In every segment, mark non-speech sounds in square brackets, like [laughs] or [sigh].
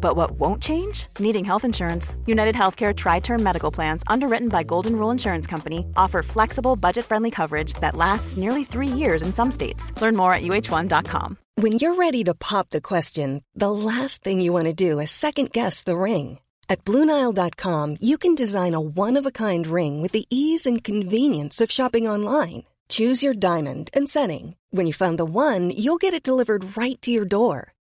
But what won't change? Needing health insurance. United Healthcare Tri Term Medical Plans, underwritten by Golden Rule Insurance Company, offer flexible, budget friendly coverage that lasts nearly three years in some states. Learn more at uh1.com. When you're ready to pop the question, the last thing you want to do is second guess the ring. At Bluenile.com, you can design a one of a kind ring with the ease and convenience of shopping online. Choose your diamond and setting. When you find the one, you'll get it delivered right to your door.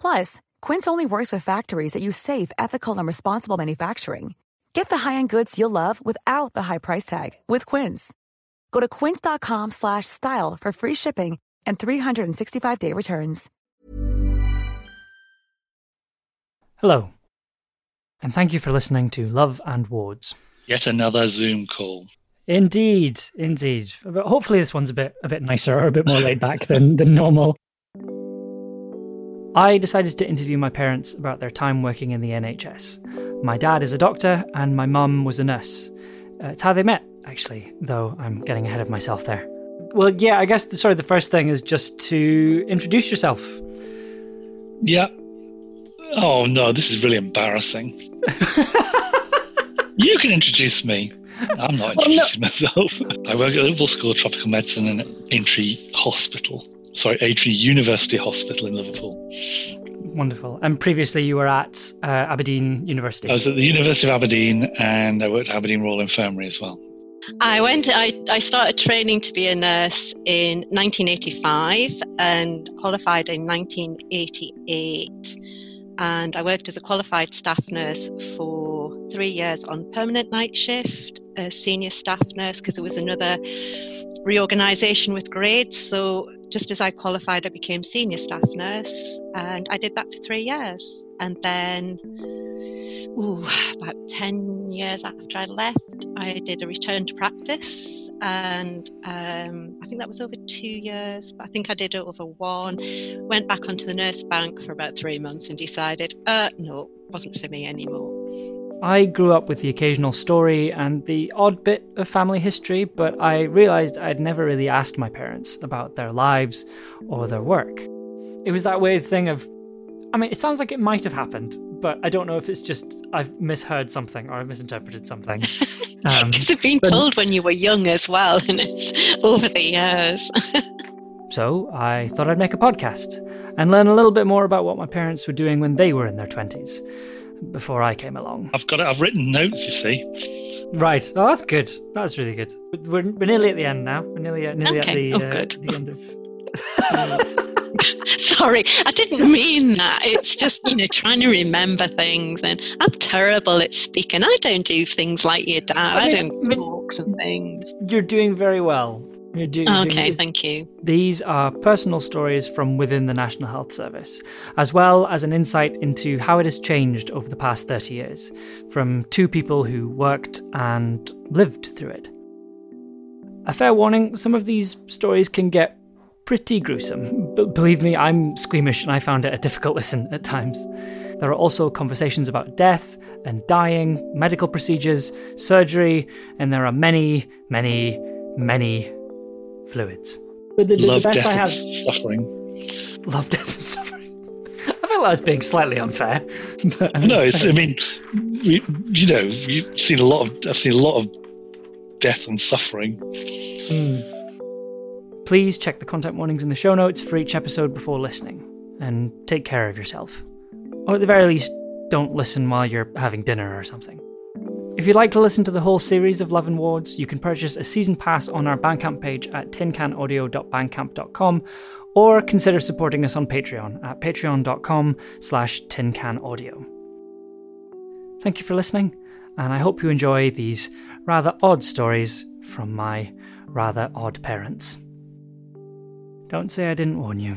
Plus, Quince only works with factories that use safe, ethical, and responsible manufacturing. Get the high-end goods you'll love without the high price tag with Quince. Go to quince.com/style for free shipping and 365-day returns. Hello, and thank you for listening to Love and Wards. Yet another Zoom call. Indeed, indeed. But hopefully, this one's a bit a bit nicer or a bit more laid back than than normal. I decided to interview my parents about their time working in the NHS. My dad is a doctor, and my mum was a nurse. Uh, it's how they met, actually, though I'm getting ahead of myself there. Well, yeah, I guess the, sorry, the first thing is just to introduce yourself. Yeah. Oh no, this is really embarrassing. [laughs] you can introduce me. I'm not introducing myself. I work at Liverpool School of Tropical Medicine in Aintree Hospital. Sorry, Aintree University Hospital in Liverpool. Wonderful. And previously, you were at uh, Aberdeen University. I was at the University of Aberdeen and I worked at Aberdeen Royal Infirmary as well. I went. I, I started training to be a nurse in 1985 and qualified in 1988. And I worked as a qualified staff nurse for three years on permanent night shift, a senior staff nurse, because there was another reorganisation with grades. So just as I qualified, I became senior staff nurse, and I did that for three years. And then, ooh, about 10 years after I left, I did a return to practice. And um, I think that was over two years, I think I did it over one. Went back onto the nurse bank for about three months and decided, uh, no, wasn't for me anymore. I grew up with the occasional story and the odd bit of family history, but I realised I'd never really asked my parents about their lives or their work. It was that weird thing of, I mean, it sounds like it might have happened, but I don't know if it's just I've misheard something or I've misinterpreted something. [laughs] Um, Because you've been but- told when you were young as well, [laughs] and it's over the years. [laughs] So I thought I'd make a podcast and learn a little bit more about what my parents were doing when they were in their 20s. Before I came along. I've got it. I've written notes. You see. Right. Oh, that's good. That's really good. We're, we're nearly at the end now. We're nearly, nearly Okay. at Oh, the, uh, good. the end of. [laughs] Sorry, I didn't mean that. It's just, you know, trying to remember things. And I'm terrible at speaking. I don't do things like your dad. I, I don't I mean- talks and things. You're doing very well. Do- Okay, this- thank you. These are personal stories from within the National Health Service, as well as an insight into how it has changed over the past 30 years, from two people who worked and lived through it. A fair warning some of these stories can get pretty gruesome. But believe me, I'm squeamish and I found it a difficult [laughs] listen at times. There are also conversations about death and dying, medical procedures, surgery, and there are many, many, many fluids. But the, the- the Love, best death, I have, and suffering. love, death, and suffering. I feel like I was being slightly unfair. But, um, No, it's. I mean, you, you know, you've seen a lot of. I've seen a lot of death and suffering. Hmm. Please check the content warnings in the show notes for each episode before listening, and take care of yourself. Or at the very least, don't listen while you're having dinner or something. If you'd like to listen to the whole series of Love and Wards, you can purchase a season pass on our Bandcamp page at tincanaudio.bandcamp.com or consider supporting us on Patreon at patreon.com slash tincanaudio. Thank you for listening, and I hope you enjoy these rather odd stories from my rather odd parents. Don't say I didn't warn you.